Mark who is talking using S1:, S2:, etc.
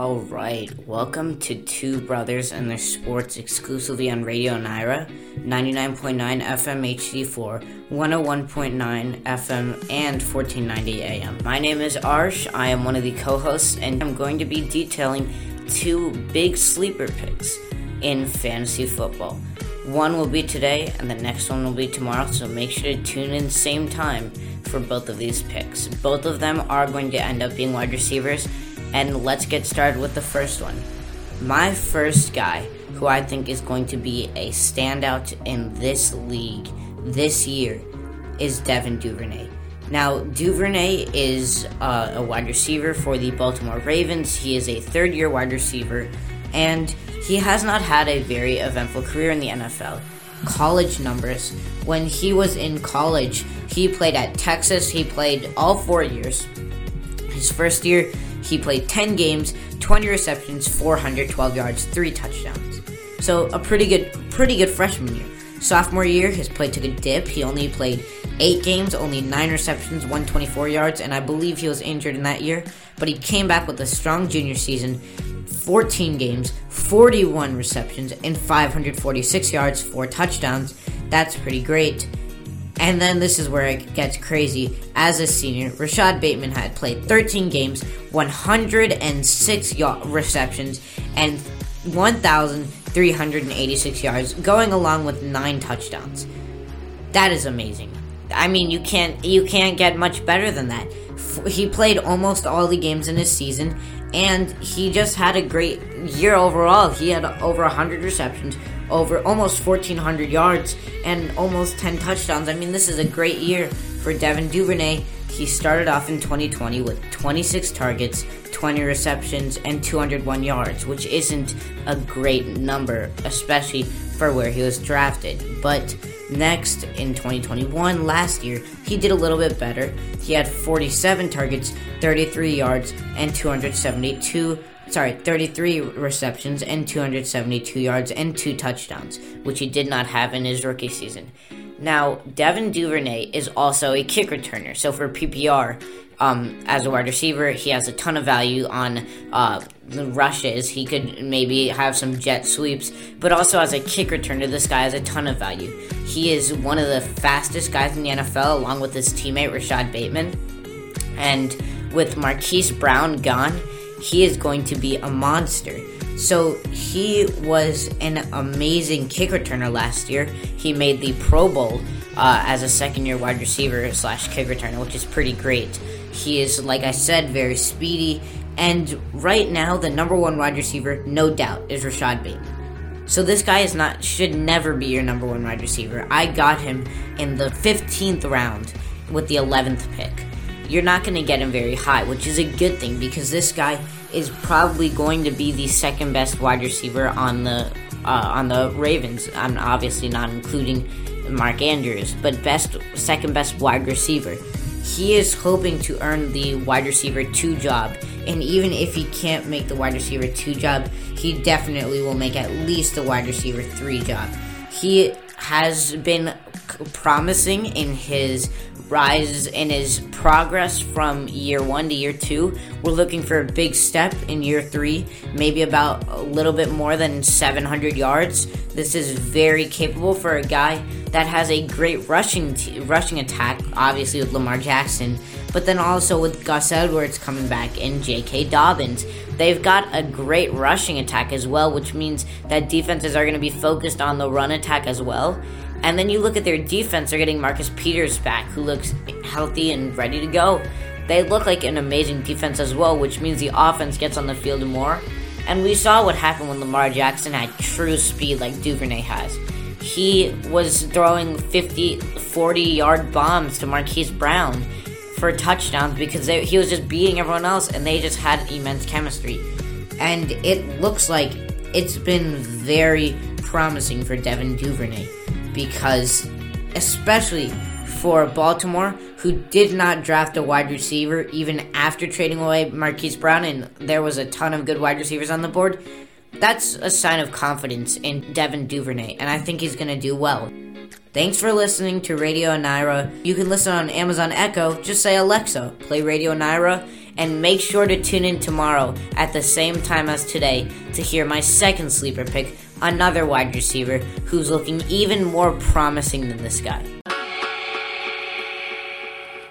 S1: All right, welcome to Two Brothers and Their Sports exclusively on Radio Nyra, 99.9 FM HD4, 101.9 FM, and 1490 AM. My name is Arsh. I am one of the co hosts, and I'm going to be detailing two big sleeper picks in fantasy football. One will be today, and the next one will be tomorrow, so make sure to tune in same time for both of these picks. Both of them are going to end up being wide receivers and let's get started with the first one. My first guy, who I think is going to be a standout in this league this year, is Devin Duvernay. Now, Duvernay is uh, a wide receiver for the Baltimore Ravens. He is a third year wide receiver, and he has not had a very eventful career in the NFL. College numbers. When he was in college, he played at Texas. He played all four years. His first year, he played 10 games, 20 receptions, 412 yards, 3 touchdowns. So a pretty good pretty good freshman year. Sophomore year, his play took a dip. He only played 8 games, only 9 receptions, 124 yards, and I believe he was injured in that year, but he came back with a strong junior season. 14 games, 41 receptions, and 546 yards, 4 touchdowns. That's pretty great. And then this is where it gets crazy. As a senior, Rashod Bateman had played 13 games, 106 y- receptions, and 1,386 yards, going along with nine touchdowns. That is amazing. I mean, you can't you can't get much better than that. He played almost all the games in his season, and he just had a great year overall. He had over 100 receptions, over almost 1,400 yards and almost 10 touchdowns. I mean, this is a great year for Devin Duvernay. He started off in 2020 with 26 targets, 20 receptions, and 201 yards, which isn't a great number, especially for where he was drafted. But next, in 2021, last year, he did a little bit better. He had 47 targets, 33 yards, and 272 sorry, 33 receptions and 272 yards and two touchdowns, which he did not have in his rookie season. Now, Devin Duvernay is also a kick returner, so for PPR, um, as a wide receiver, he has a ton of value on uh, rushes. He could maybe have some jet sweeps, but also as a kick returner, this guy has a ton of value. He is one of the fastest guys in the NFL, along with his teammate Rashod Bateman. And with Marquise Brown gone, he is going to be a monster. So he was an amazing kick returner last year. He made the Pro Bowl uh, as a second year wide receiver slash kick returner, which is pretty great. He is, like I said, very speedy. And right now, the number one wide receiver, no doubt, is Rashod Bateman. So this guy is not should never be your number one wide receiver. I got him in the 15th round with the 11th pick you're not going to get him very high, which is a good thing because this guy is probably going to be the second best wide receiver on the uh, on the Ravens. I'm obviously not including Mark Andrews, but best second best wide receiver. He is hoping to earn the wide receiver two job, and even if he can't make the wide receiver two job, he definitely will make at least the wide receiver three job. He has been promising in his rise in his progress from year one to year two. We're looking for a big step in year three, maybe about a little bit more than 700 yards. This is very capable for a guy that has a great rushing t- rushing attack, obviously with Lamar Jackson, but then also with Gus Edwards coming back and J.K. Dobbins. They've got a great rushing attack as well, which means that defenses are going to be focused on the run attack as well. And then you look at their defense, they're getting Marcus Peters back, who looks healthy and ready to go. They look like an amazing defense as well, which means the offense gets on the field more. And we saw what happened when Lamar Jackson had true speed like Duvernay has. He was throwing 50, 40 yard bombs to Marquise Brown for touchdowns because they, he was just beating everyone else and they just had immense chemistry. And it looks like it's been very promising for Devin Duvernay because, especially for Baltimore, who did not draft a wide receiver even after trading away Marquise Brown, and there was a ton of good wide receivers on the board, that's a sign of confidence in Devin Duvernay, and I think he's going to do well. Thanks for listening to Radio Nyra. You can listen on Amazon Echo. Just say Alexa, play Radio Nyra, And make sure to tune in tomorrow at the same time as today to hear my second sleeper pick, another wide receiver who's looking even more promising than this guy.